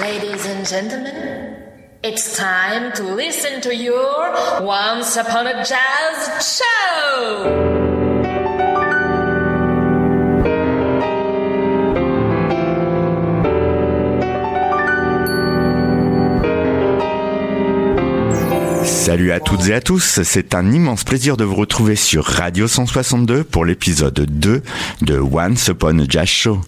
Ladies and gentlemen, it's time to listen to your Once Upon a Jazz show! Salut à toutes et à tous, c'est un immense plaisir de vous retrouver sur Radio 162 pour l'épisode 2 de Once Upon a Jazz Show.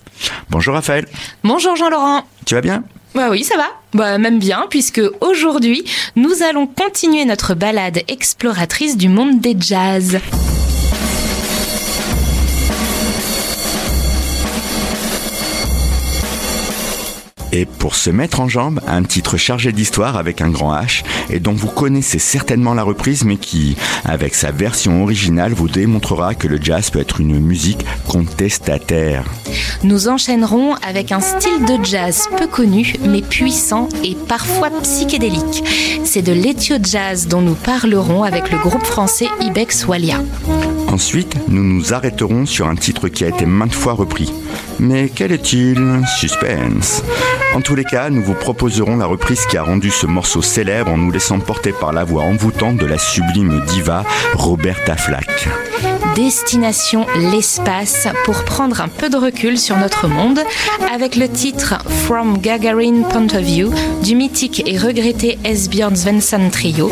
Bonjour Raphaël. Bonjour Jean-Laurent. Tu vas bien? Bah oui, ça va. Bah même bien, puisque aujourd'hui, nous allons continuer notre balade exploratrice du monde des jazz. Et pour se mettre en jambe, un titre chargé d'histoire avec un grand H et dont vous connaissez certainement la reprise mais qui, avec sa version originale, vous démontrera que le jazz peut être une musique contestataire. Nous enchaînerons avec un style de jazz peu connu mais puissant et parfois psychédélique. C'est de l'éthio jazz dont nous parlerons avec le groupe français Ibex Walia. Ensuite, nous nous arrêterons sur un titre qui a été maintes fois repris. Mais quel est-il? Suspense. En tous les cas, nous vous proposerons la reprise qui a rendu ce morceau célèbre en nous laissant porter par la voix envoûtante de la sublime diva Roberta Flack. Destination l'espace pour prendre un peu de recul sur notre monde avec le titre From Gagarin Point of View du mythique et regretté Esbjörn Svensson Trio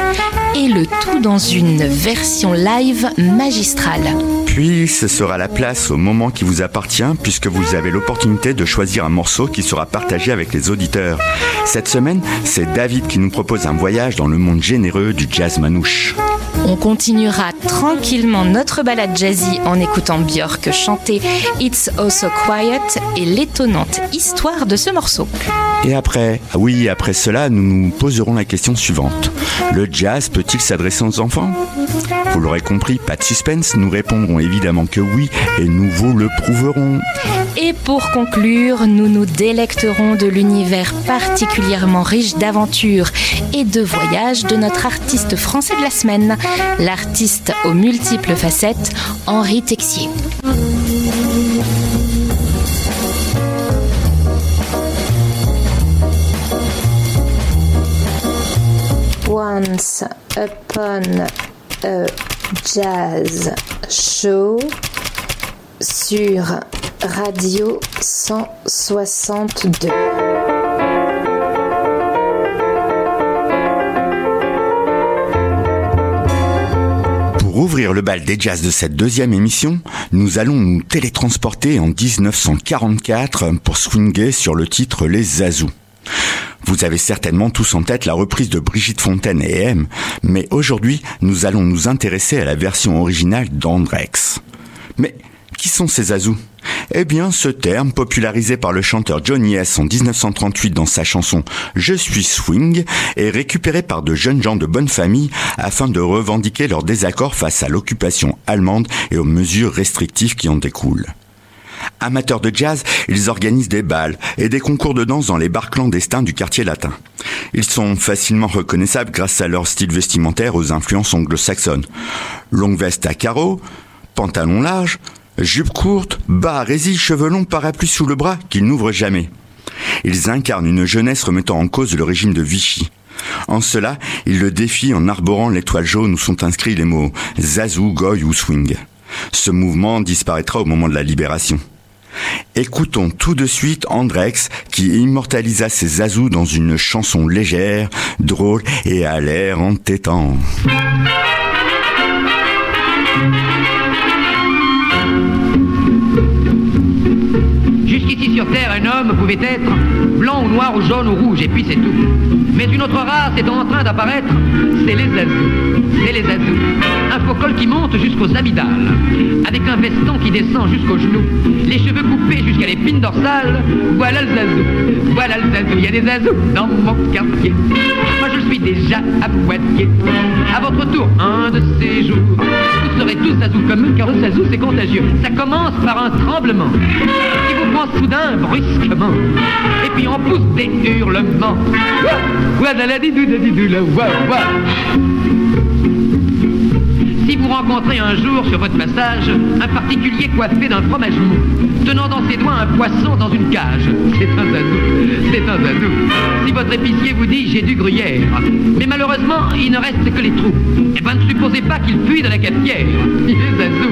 et le tout dans une version live magistrale. Puis ce sera la place au moment qui vous appartient puisque vous avez l'opportunité de choisir un morceau qui sera partagé avec les auditeurs. Cette semaine, c'est David qui nous propose un voyage dans le monde généreux du jazz manouche. On continuera tranquillement notre balade jazzy en écoutant Björk chanter It's Also Quiet et l'étonnante histoire de ce morceau. Et après, ah oui, après cela, nous nous poserons la question suivante. Le jazz peut-il s'adresser aux enfants? Vous l'aurez compris, pas de suspense, nous répondrons évidemment que oui et nous vous le prouverons. Et pour conclure, nous nous délecterons de l'univers particulièrement riche d'aventures et de voyages de notre artiste français de la semaine, l'artiste aux multiples facettes, Henri Texier. Once upon a jazz show sur Radio 162. Pour ouvrir le bal des jazz de cette deuxième émission, nous allons nous télétransporter en 1944 pour swinguer sur le titre Les Zazous. Vous avez certainement tous en tête la reprise de Brigitte Fontaine et M, mais aujourd'hui, nous allons nous intéresser à la version originale d'Andrex. Mais qui sont ces azous? Eh bien, ce terme, popularisé par le chanteur Johnny S en 1938 dans sa chanson Je suis swing, est récupéré par de jeunes gens de bonne famille afin de revendiquer leur désaccord face à l'occupation allemande et aux mesures restrictives qui en découlent. Amateurs de jazz, ils organisent des bals et des concours de danse dans les bars clandestins du quartier latin. Ils sont facilement reconnaissables grâce à leur style vestimentaire aux influences anglo-saxonnes. Longue veste à carreaux, pantalon large, jupe courte, bas à cheveux longs, parapluie sous le bras qu'ils n'ouvrent jamais. Ils incarnent une jeunesse remettant en cause le régime de Vichy. En cela, ils le défient en arborant l'étoile jaune où sont inscrits les mots Zazou, Goy ou Swing. Ce mouvement disparaîtra au moment de la libération. Écoutons tout de suite Andrex qui immortalisa ses azous dans une chanson légère, drôle et à l'air entêtant. Jusqu'ici sur Terre, un homme pouvait être blanc ou noir ou jaune ou rouge, et puis c'est tout. Mais une autre race est en train d'apparaître, c'est les azous. C'est les azous. Un faux col qui monte jusqu'aux amygdales, avec un veston qui descend jusqu'aux genoux, les cheveux coupés jusqu'à l'épine dorsale. Voilà le zazou, voilà le zazou. Il y a des azous dans mon quartier. Moi je suis déjà à Poitiers. À votre tour, un de ces jours, vous serez tous zazous comme eux, car le zazou c'est contagieux. Ça commence par un tremblement qui vous prend soudain brusquement, et puis on pousse des hurlements. Voilà la didou, didou, la wa wa. Vous rencontrez un jour sur votre passage un particulier coiffé d'un fromage mou, tenant dans ses doigts un poisson dans une cage. C'est un zazou, c'est un zazou. Si votre épicier vous dit j'ai du gruyère, mais malheureusement il ne reste que les trous, eh ben ne supposez pas qu'il fuit dans la cafetière. Il est zazou,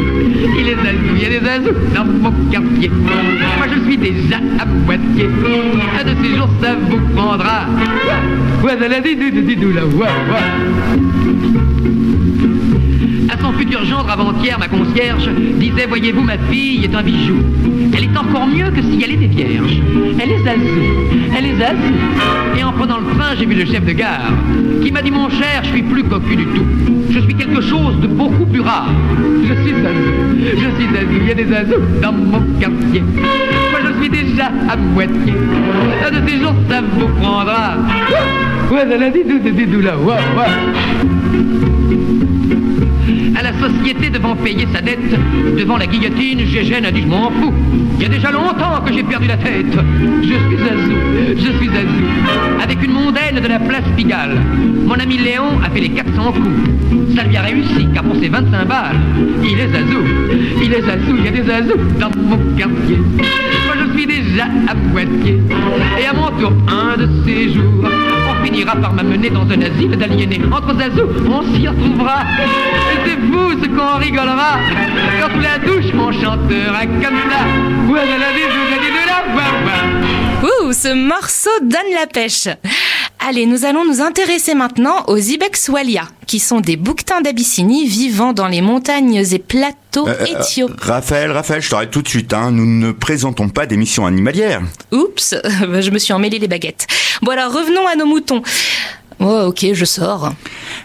il est zazou, il y a des zazous dans mon quartier. Moi je suis déjà à moitié. Un de ces jours ça vous prendra. Futur gendre avant-hier, ma concierge disait Voyez-vous, ma fille est un bijou. Elle est encore mieux que si elle était vierge. Elle est azou, elle est azou. Et en prenant le train, j'ai vu le chef de gare qui m'a dit Mon cher, je suis plus cocu du tout. Je suis quelque chose de beaucoup plus rare. Je suis azou, je suis azou. Il y a des azous dans mon quartier. Moi, je suis déjà à moitié. Un de ces jours, ça vous prendra. Ouais, la dit, dit, là, ouais, à la société devant payer sa dette. Devant la guillotine, Gégène a dit je m'en fous. Il y a déjà longtemps que j'ai perdu la tête. Je suis Azou, je suis Azou. Avec une mondaine de la place Pigalle. Mon ami Léon a fait les 400 coups. Ça lui a réussi car pour ses 25 balles, il est Azou. Il est Azou, il y a des Azous dans mon quartier. Moi je suis déjà à moitié. Et à mon tour, un de ces jours, on finira par m'amener dans un asile d'aliénés. Entre Azou, on s'y retrouvera. Et c'est vous ce qu'on rigolera. Quand la douche, mon chanteur a comme ça. Ouais, la vie, de la Ouh, ce morceau donne la pêche. Allez, nous allons nous intéresser maintenant aux Ibex walia, qui sont des bouquetins d'Abyssinie vivant dans les montagnes et plateaux euh, euh, éthiopiens. Raphaël, Raphaël, je t'arrête tout de suite. Hein. Nous ne présentons pas d'émissions animalières. Oups, je me suis emmêlé les baguettes. Bon alors, revenons à nos moutons. Oh, ok, je sors.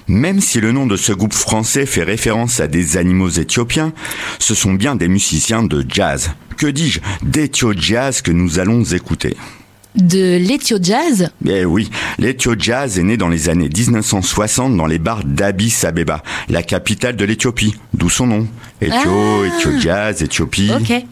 Même si le nom de ce groupe français fait référence à des animaux éthiopiens, ce sont bien des musiciens de jazz. Que dis-je D'éthio jazz que nous allons écouter? De l'Ethio Jazz Eh oui, l'Ethio Jazz est né dans les années 1960 dans les bars d'Addis Abeba, la capitale de l'Éthiopie, d'où son nom. Ethio, ah. Jazz, Éthiopie. Ok.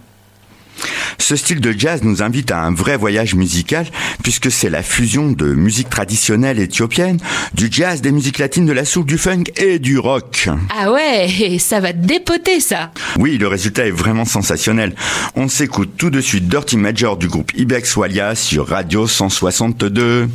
Ce style de jazz nous invite à un vrai voyage musical puisque c'est la fusion de musique traditionnelle éthiopienne, du jazz, des musiques latines, de la soul, du funk et du rock. Ah ouais, ça va dépoter ça. Oui, le résultat est vraiment sensationnel. On s'écoute tout de suite Dirty Major du groupe Ibex Walia sur Radio 162.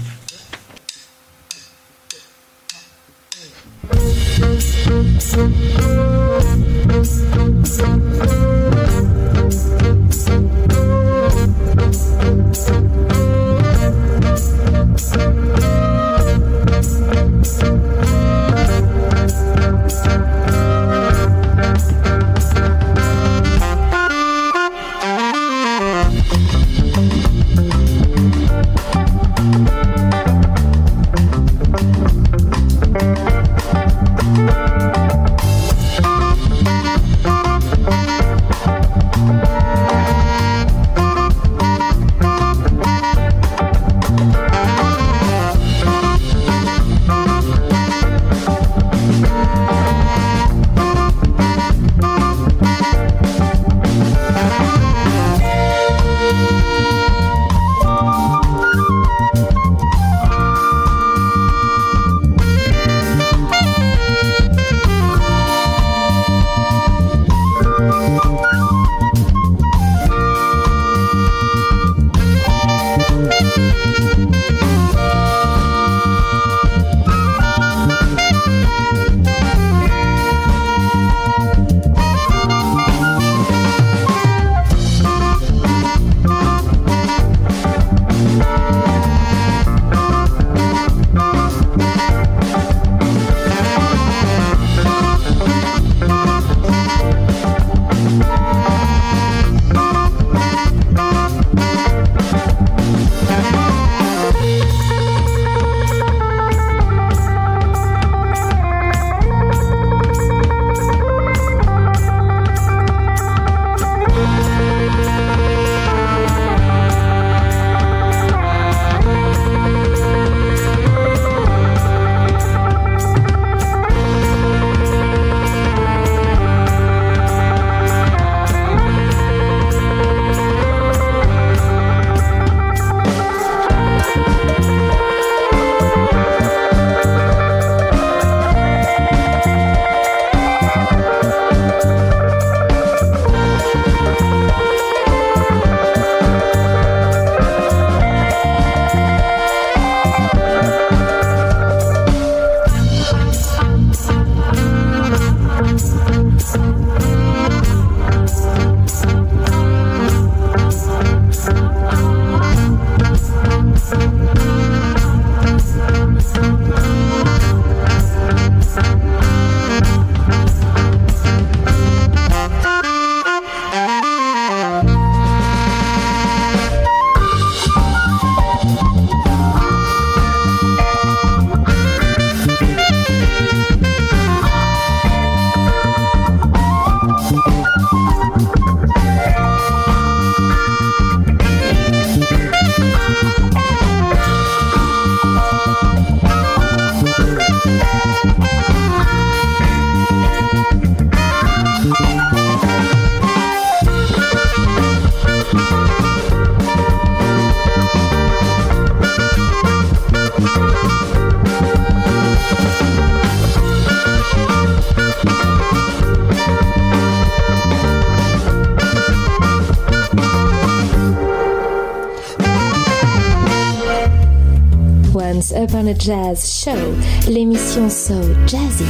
A Jazz Show, l'émission So Jazzy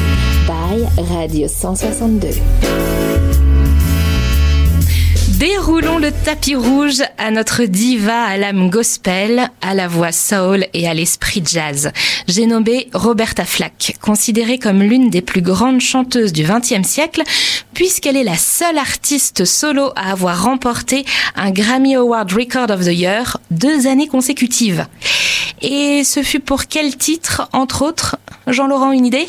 by Radio 162. Déroulons le tapis rouge à notre diva à l'âme gospel, à la voix soul et à l'esprit jazz. J'ai nommé Roberta Flack, considérée comme l'une des plus grandes chanteuses du XXe siècle, puisqu'elle est la seule artiste solo à avoir remporté un Grammy Award Record of the Year deux années consécutives. Et ce fut pour quel titre, entre autres Jean-Laurent, une idée?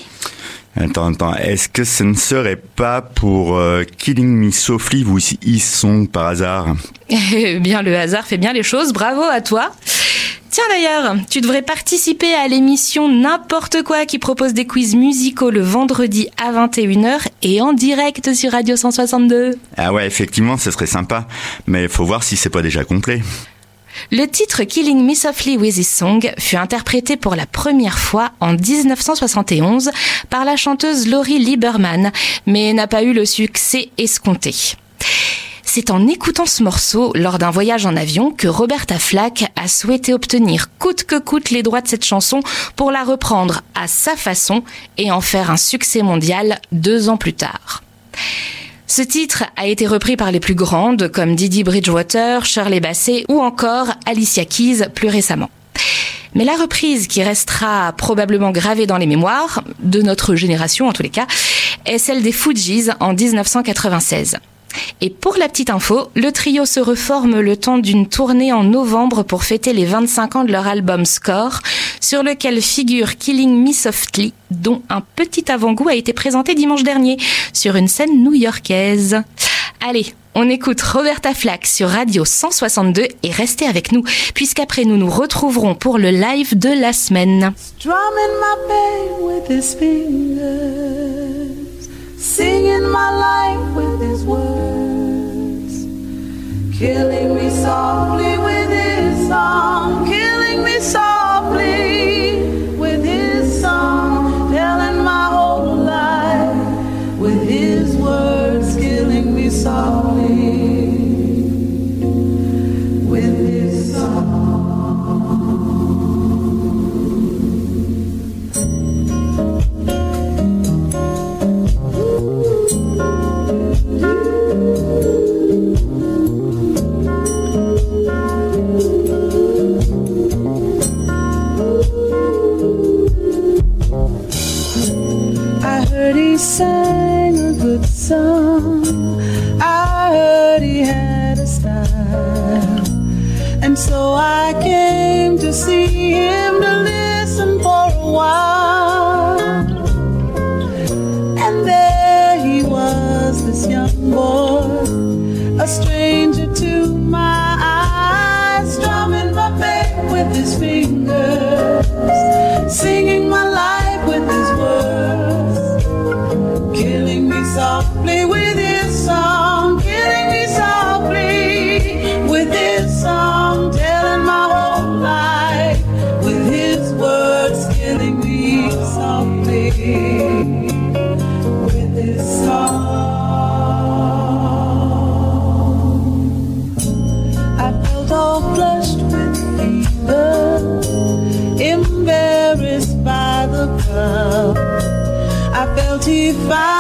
Attends, attends, est-ce que ce ne serait pas pour euh, Killing Me Softly vous y sont par hasard? Eh bien, le hasard fait bien les choses, bravo à toi. Tiens d'ailleurs, tu devrais participer à l'émission N'importe quoi qui propose des quiz musicaux le vendredi à 21h et en direct sur Radio 162. Ah ouais, effectivement, ce serait sympa, mais il faut voir si c'est pas déjà complet. Le titre Killing Me Softly with His Song fut interprété pour la première fois en 1971 par la chanteuse Laurie Lieberman, mais n'a pas eu le succès escompté. C'est en écoutant ce morceau lors d'un voyage en avion que Roberta Flack a souhaité obtenir coûte que coûte les droits de cette chanson pour la reprendre à sa façon et en faire un succès mondial deux ans plus tard. Ce titre a été repris par les plus grandes comme Didi Bridgewater, Shirley Bassey ou encore Alicia Keys plus récemment. Mais la reprise qui restera probablement gravée dans les mémoires, de notre génération en tous les cas, est celle des Fujis en 1996. Et pour la petite info, le trio se reforme le temps d'une tournée en novembre pour fêter les 25 ans de leur album Score, sur lequel figure Killing Me Softly, dont un petit avant-goût a été présenté dimanche dernier sur une scène new-yorkaise. Allez, on écoute Roberta Flack sur Radio 162 et restez avec nous, puisqu'après nous nous retrouverons pour le live de la semaine. We I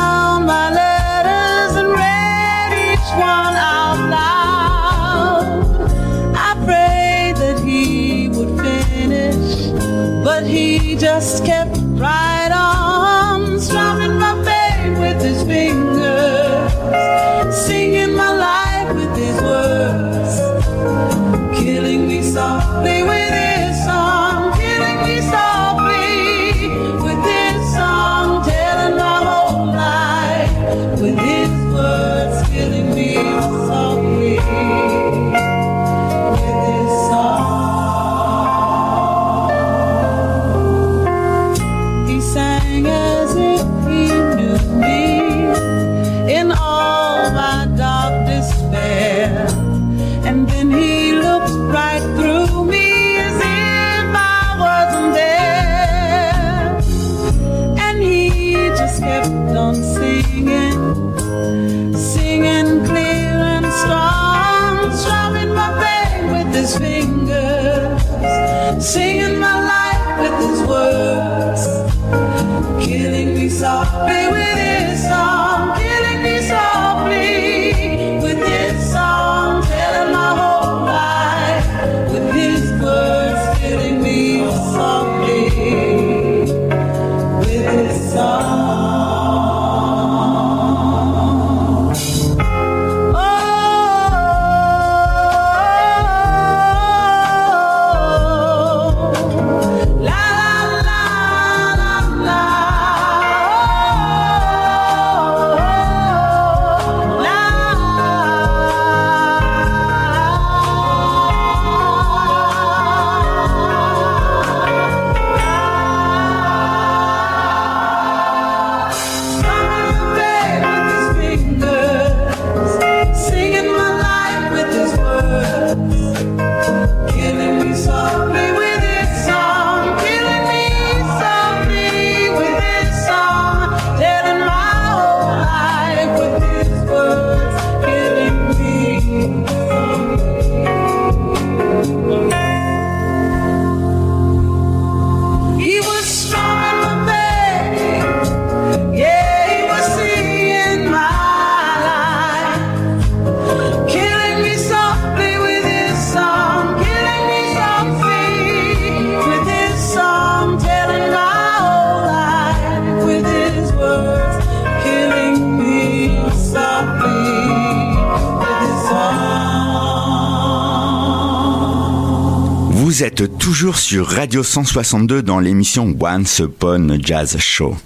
toujours sur Radio 162 dans l'émission Once Upon Jazz Show.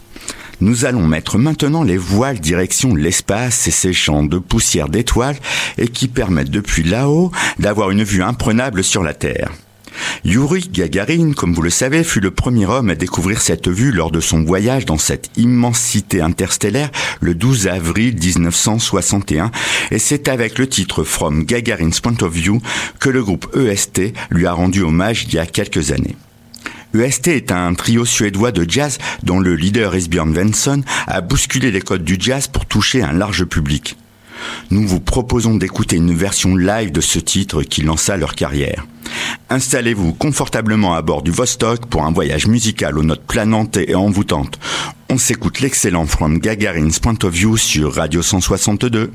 Nous allons mettre maintenant les voiles direction l'espace et ses champs de poussière d'étoiles et qui permettent depuis là-haut d'avoir une vue imprenable sur la Terre. Yuri Gagarin, comme vous le savez, fut le premier homme à découvrir cette vue lors de son voyage dans cette immensité interstellaire le 12 avril 1961 et c'est avec le titre From Gagarin's Point of View que le groupe EST lui a rendu hommage il y a quelques années. EST est un trio suédois de jazz dont le leader Esbjörn Svensson a bousculé les codes du jazz pour toucher un large public. Nous vous proposons d'écouter une version live de ce titre qui lança leur carrière. Installez-vous confortablement à bord du Vostok pour un voyage musical aux notes planantes et envoûtantes. On s'écoute l'excellent From Gagarin's Point of View sur Radio 162.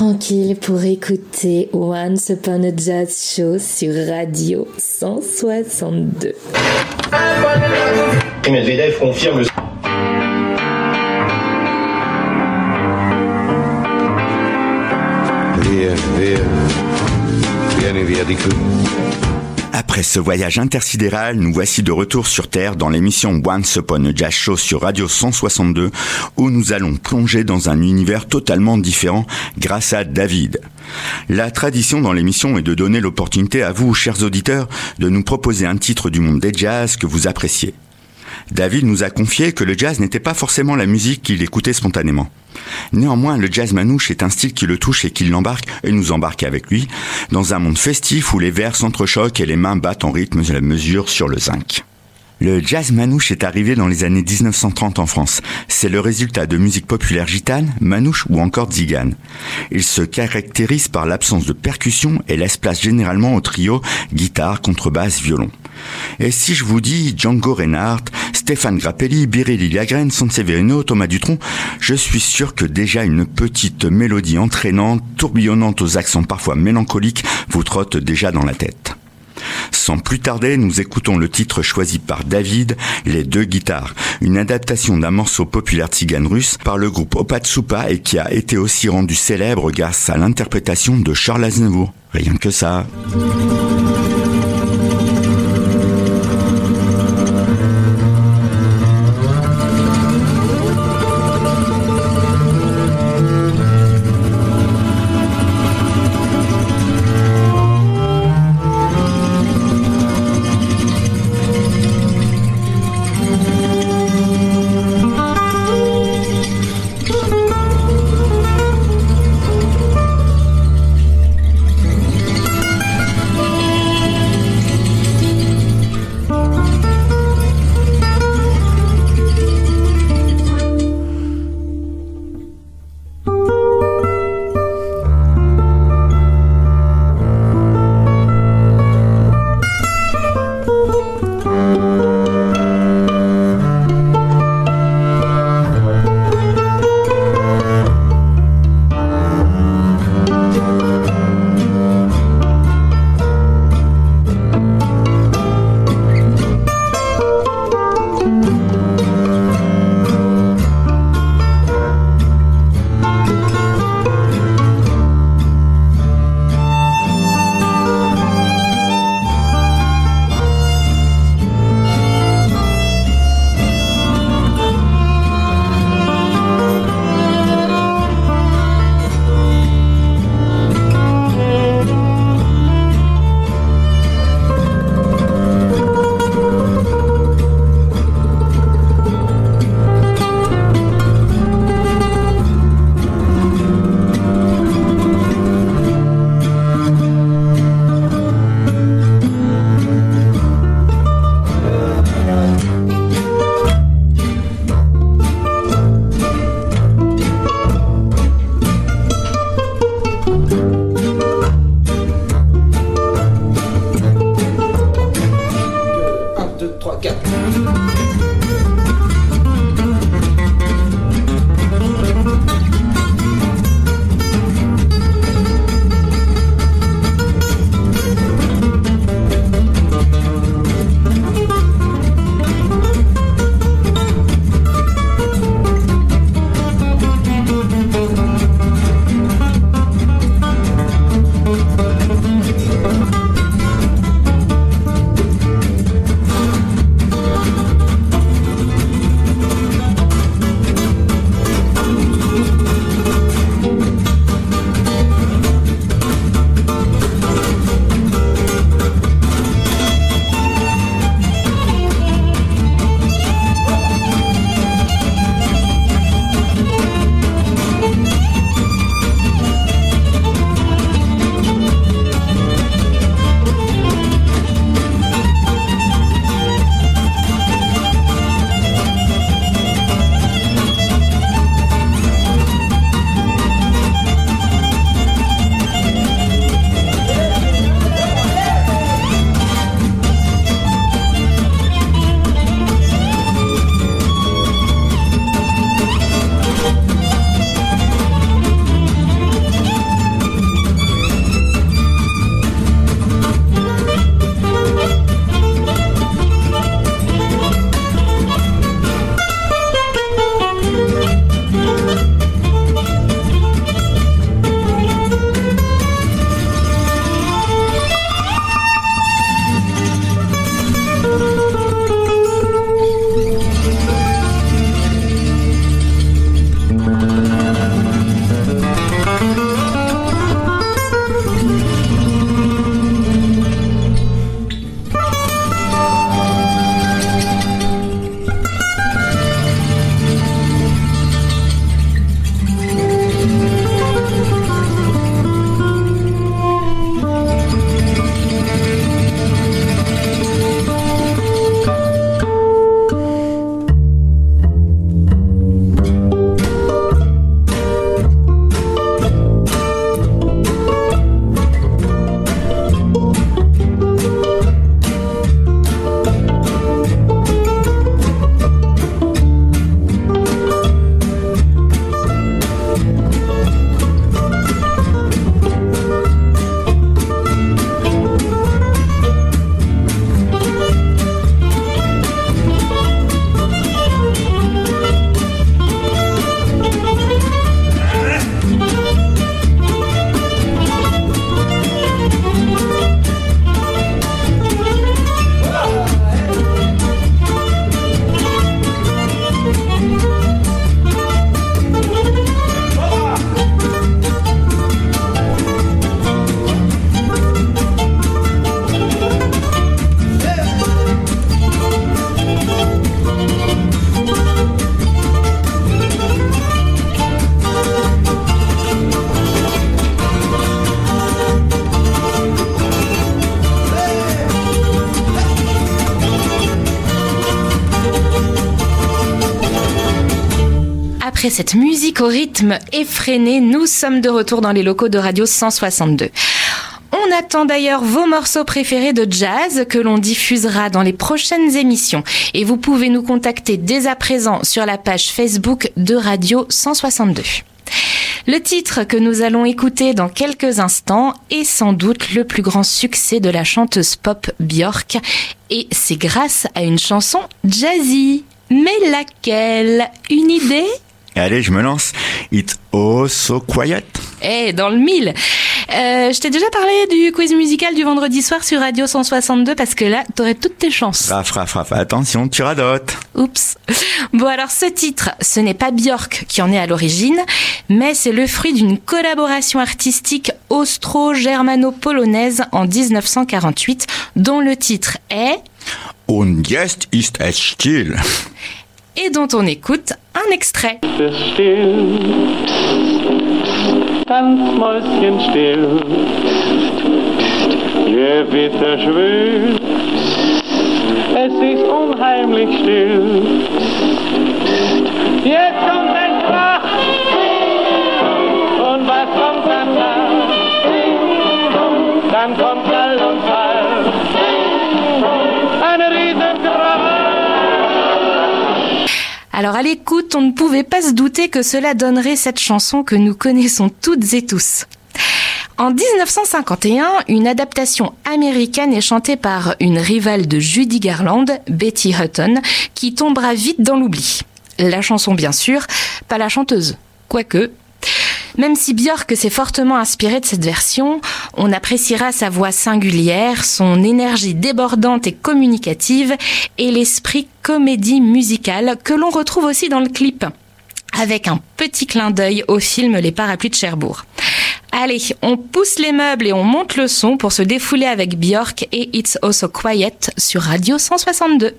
Tranquille pour écouter Once Upon a Jazz Show sur Radio 162. Medvedev confirme le... Via, via, vieni via di qui. Après ce voyage intersidéral, nous voici de retour sur Terre dans l'émission Once Upon a Jazz Show sur Radio 162 où nous allons plonger dans un univers totalement différent grâce à David. La tradition dans l'émission est de donner l'opportunité à vous, chers auditeurs, de nous proposer un titre du monde des jazz que vous appréciez. David nous a confié que le jazz n'était pas forcément la musique qu'il écoutait spontanément. Néanmoins, le jazz manouche est un style qui le touche et qui l'embarque, et nous embarque avec lui, dans un monde festif où les vers s'entrechoquent et les mains battent en rythme de la mesure sur le zinc. Le jazz manouche est arrivé dans les années 1930 en France. C'est le résultat de musique populaire gitane, manouche ou encore zigane. Il se caractérise par l'absence de percussion et laisse place généralement au trio guitare, contrebasse, violon. Et si je vous dis Django Reinhardt, Stéphane Grappelli, Birelli Lagren, Sanseverino, Thomas Dutronc, je suis sûr que déjà une petite mélodie entraînante, tourbillonnante aux accents parfois mélancoliques, vous trotte déjà dans la tête. Sans plus tarder, nous écoutons le titre choisi par David, Les deux guitares, une adaptation d'un morceau populaire tzigane russe par le groupe Opatsupa et qui a été aussi rendu célèbre grâce à l'interprétation de Charles Aznavour. Rien que ça. Cette musique au rythme effréné, nous sommes de retour dans les locaux de Radio 162. On attend d'ailleurs vos morceaux préférés de jazz que l'on diffusera dans les prochaines émissions. Et vous pouvez nous contacter dès à présent sur la page Facebook de Radio 162. Le titre que nous allons écouter dans quelques instants est sans doute le plus grand succès de la chanteuse pop Björk et c'est grâce à une chanson jazzy. Mais laquelle? Une idée? Allez, je me lance. It's oh so quiet. Eh, dans le mille euh, Je t'ai déjà parlé du quiz musical du vendredi soir sur Radio 162 parce que là, t'aurais toutes tes chances. Raf, raf, raf. Attention, tu radotes. Oups. Bon alors ce titre, ce n'est pas Björk qui en est à l'origine, mais c'est le fruit d'une collaboration artistique austro-germano-polonaise en 1948 dont le titre est Und jetzt ist es still. et dont on écoute un extrait. still. Ganz Mäuschen still. Gewitter schwül. Es ist unheimlich still. Jetzt kommt Alors à l'écoute, on ne pouvait pas se douter que cela donnerait cette chanson que nous connaissons toutes et tous. En 1951, une adaptation américaine est chantée par une rivale de Judy Garland, Betty Hutton, qui tombera vite dans l'oubli. La chanson bien sûr, pas la chanteuse. Quoique, même si Björk s'est fortement inspiré de cette version, on appréciera sa voix singulière, son énergie débordante et communicative et l'esprit comédie musicale que l'on retrouve aussi dans le clip. Avec un petit clin d'œil au film Les Parapluies de Cherbourg. Allez, on pousse les meubles et on monte le son pour se défouler avec Björk et It's Also Quiet sur Radio 162.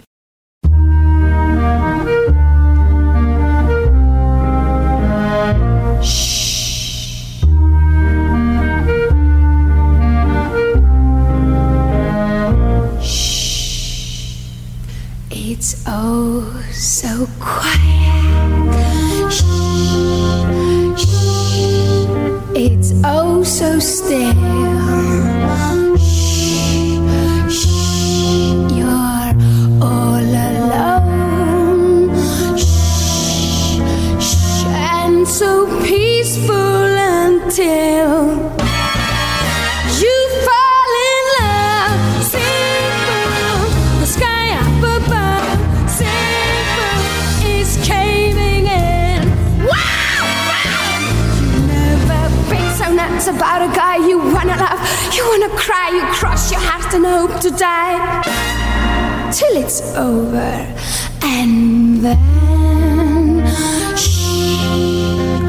It's oh so quiet. Shh, shh. It's oh so still. Cross and hope to die till it's over, and then. Shh,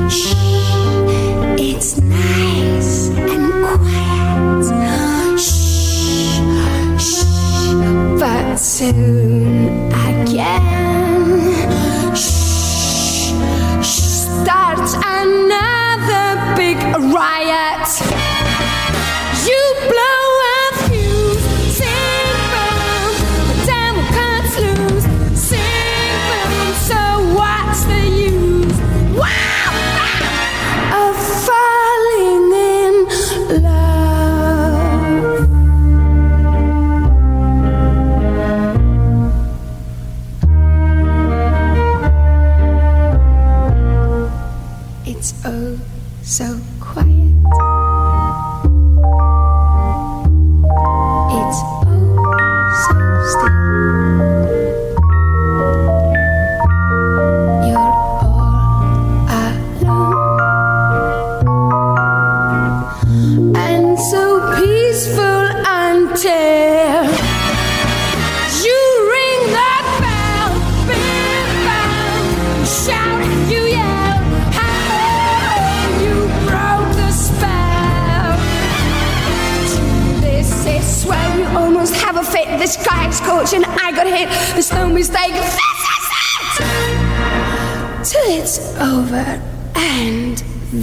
shh, it's nice and quiet. Shh, shh, but soon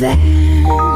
and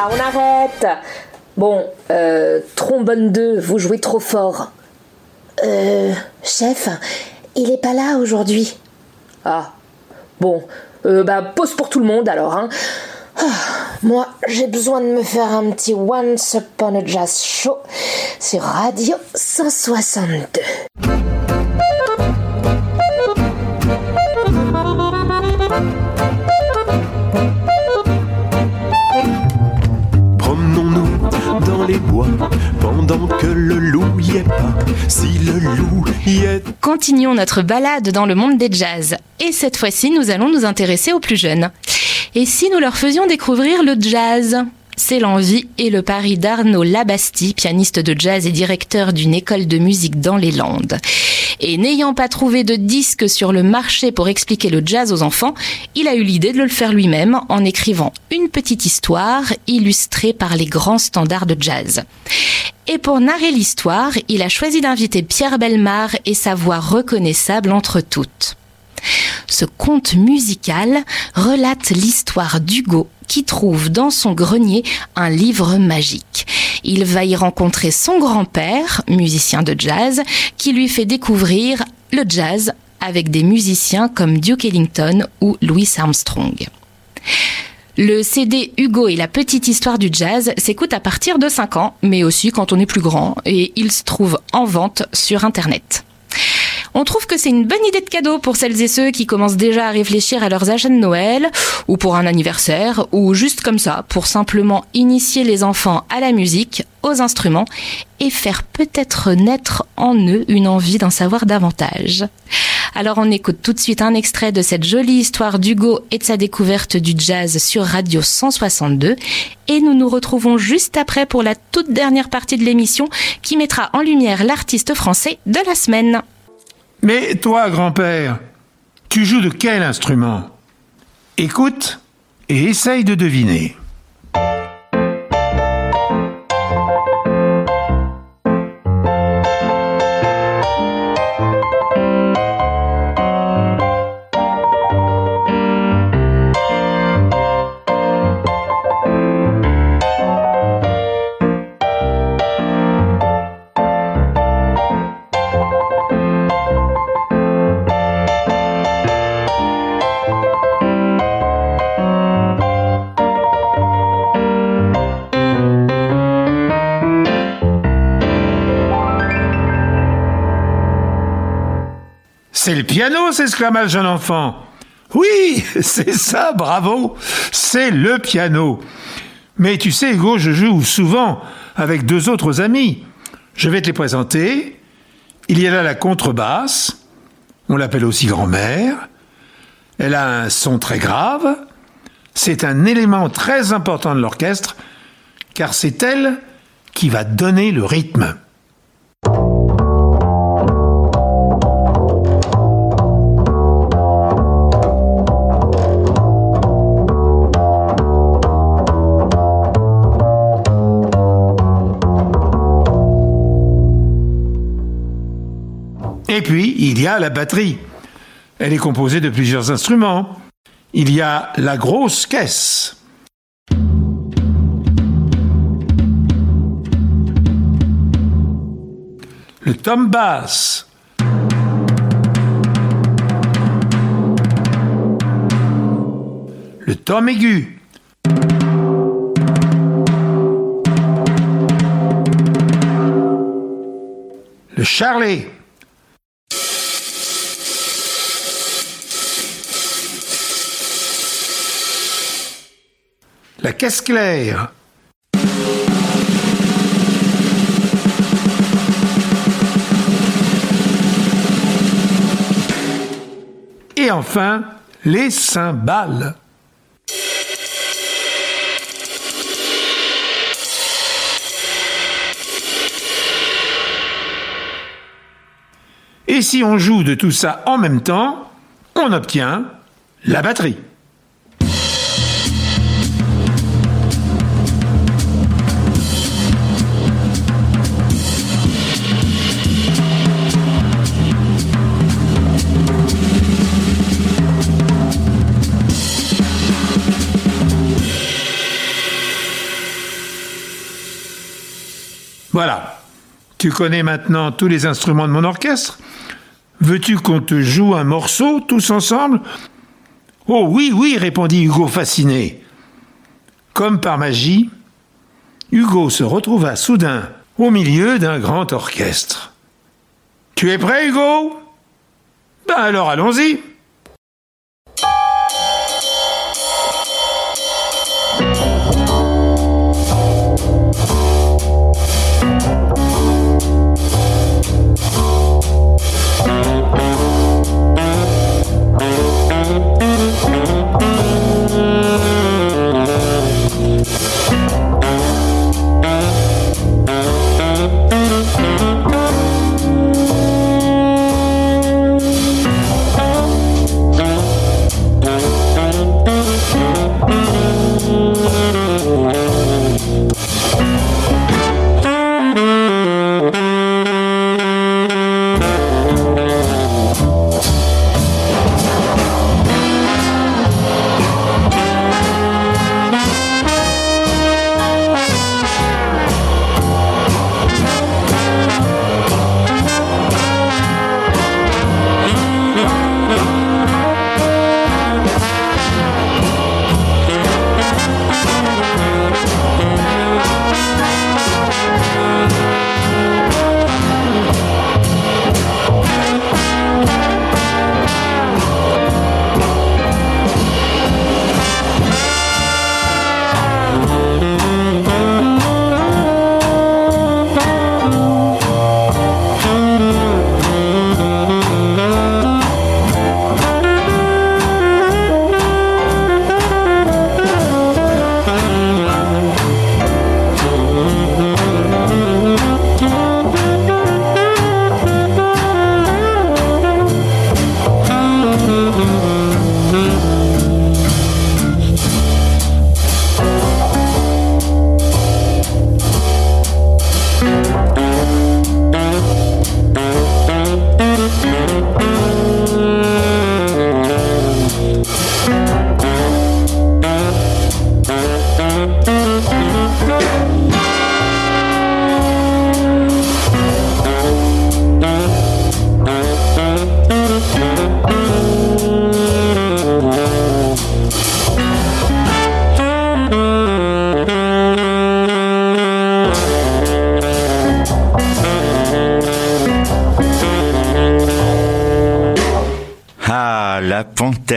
là, on arrête. Bon, euh, trombone 2, vous jouez trop fort. Euh, chef, il est pas là aujourd'hui. Ah, bon, euh, bah pause pour tout le monde alors, hein. Ah, moi, j'ai besoin de me faire un petit Once Upon a Jazz Show sur Radio 162. Pendant que le loup y est. Si le loup y est Continuons notre balade dans le monde des jazz. Et cette fois-ci, nous allons nous intéresser aux plus jeunes. Et si nous leur faisions découvrir le jazz? C'est l'envie et le pari d'Arnaud Labastie, pianiste de jazz et directeur d'une école de musique dans les Landes. Et n'ayant pas trouvé de disque sur le marché pour expliquer le jazz aux enfants, il a eu l'idée de le faire lui-même en écrivant une petite histoire illustrée par les grands standards de jazz. Et pour narrer l'histoire, il a choisi d'inviter Pierre Belmar et sa voix reconnaissable entre toutes. Ce conte musical relate l'histoire d'Hugo qui trouve dans son grenier un livre magique. Il va y rencontrer son grand-père, musicien de jazz, qui lui fait découvrir le jazz avec des musiciens comme Duke Ellington ou Louis Armstrong. Le CD Hugo et la petite histoire du jazz s'écoute à partir de 5 ans, mais aussi quand on est plus grand, et il se trouve en vente sur Internet. On trouve que c'est une bonne idée de cadeau pour celles et ceux qui commencent déjà à réfléchir à leurs achats de Noël, ou pour un anniversaire, ou juste comme ça, pour simplement initier les enfants à la musique, aux instruments, et faire peut-être naître en eux une envie d'en savoir davantage. Alors on écoute tout de suite un extrait de cette jolie histoire d'Hugo et de sa découverte du jazz sur Radio 162, et nous nous retrouvons juste après pour la toute dernière partie de l'émission qui mettra en lumière l'artiste français de la semaine. Mais toi, grand-père, tu joues de quel instrument? Écoute et essaye de deviner. S'exclama le jeune enfant. Oui, c'est ça, bravo, c'est le piano. Mais tu sais, Hugo, je joue souvent avec deux autres amis. Je vais te les présenter. Il y a là la contrebasse, on l'appelle aussi grand-mère. Elle a un son très grave. C'est un élément très important de l'orchestre, car c'est elle qui va donner le rythme. Puis, il y a la batterie. Elle est composée de plusieurs instruments. Il y a la grosse caisse. Le tom bass. Le tom aigu. Le charlet. La claire. Et enfin, les cymbales. Et si on joue de tout ça en même temps, on obtient la batterie. Voilà. Tu connais maintenant tous les instruments de mon orchestre Veux-tu qu'on te joue un morceau tous ensemble? Oh oui, oui, répondit Hugo fasciné. Comme par magie, Hugo se retrouva soudain au milieu d'un grand orchestre. Tu es prêt, Hugo? Ben alors allons-y.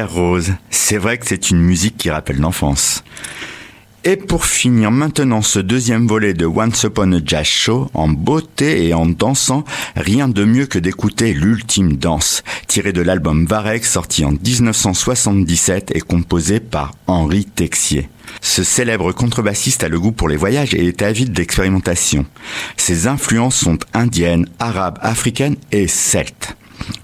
Rose. C'est vrai que c'est une musique qui rappelle l'enfance. Et pour finir maintenant ce deuxième volet de Once Upon a Jazz Show, en beauté et en dansant, rien de mieux que d'écouter l'ultime danse, tiré de l'album Varek sorti en 1977 et composé par Henri Texier. Ce célèbre contrebassiste a le goût pour les voyages et est avide d'expérimentation. Ses influences sont indiennes, arabes, africaines et celtes.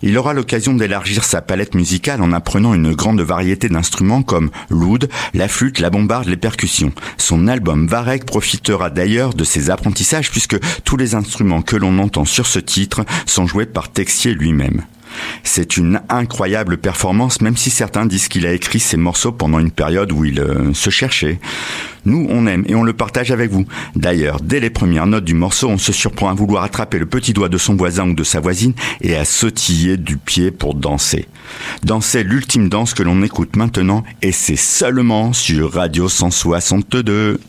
Il aura l'occasion d'élargir sa palette musicale en apprenant une grande variété d'instruments comme l'oud, la flûte, la bombarde, les percussions. Son album Varek profitera d'ailleurs de ses apprentissages puisque tous les instruments que l'on entend sur ce titre sont joués par Texier lui-même. C'est une incroyable performance, même si certains disent qu'il a écrit ces morceaux pendant une période où il euh, se cherchait. Nous, on aime et on le partage avec vous. D'ailleurs, dès les premières notes du morceau, on se surprend à vouloir attraper le petit doigt de son voisin ou de sa voisine et à sautiller du pied pour danser. Danser l'ultime danse que l'on écoute maintenant et c'est seulement sur Radio 162.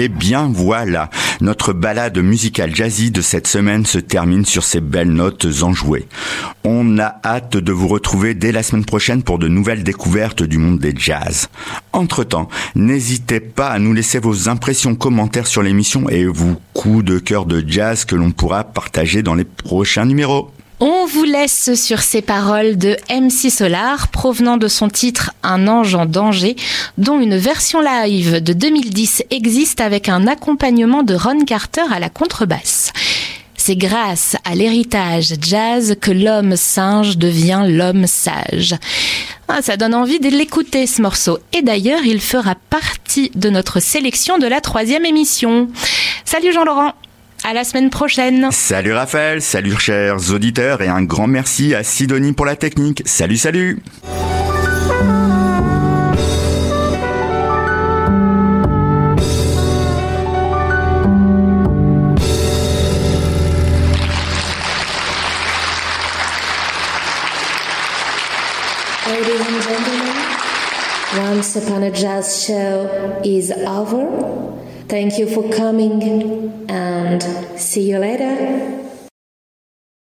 Et bien voilà, notre balade musicale jazzy de cette semaine se termine sur ces belles notes enjouées. On a hâte de vous retrouver dès la semaine prochaine pour de nouvelles découvertes du monde des jazz. Entre-temps, n'hésitez pas à nous laisser vos impressions, commentaires sur l'émission et vos coups de cœur de jazz que l'on pourra partager dans les prochains numéros. On vous laisse sur ces paroles de MC Solar provenant de son titre Un ange en danger, dont une version live de 2010 existe avec un accompagnement de Ron Carter à la contrebasse. C'est grâce à l'héritage jazz que l'homme singe devient l'homme sage. Ah, ça donne envie de l'écouter ce morceau. Et d'ailleurs, il fera partie de notre sélection de la troisième émission. Salut Jean-Laurent à la semaine prochaine. Salut Raphaël, salut chers auditeurs et un grand merci à Sidonie pour la technique. Salut, salut Ladies and gentlemen, Once Upon a Jazz show is over. Thank you for coming and see you later.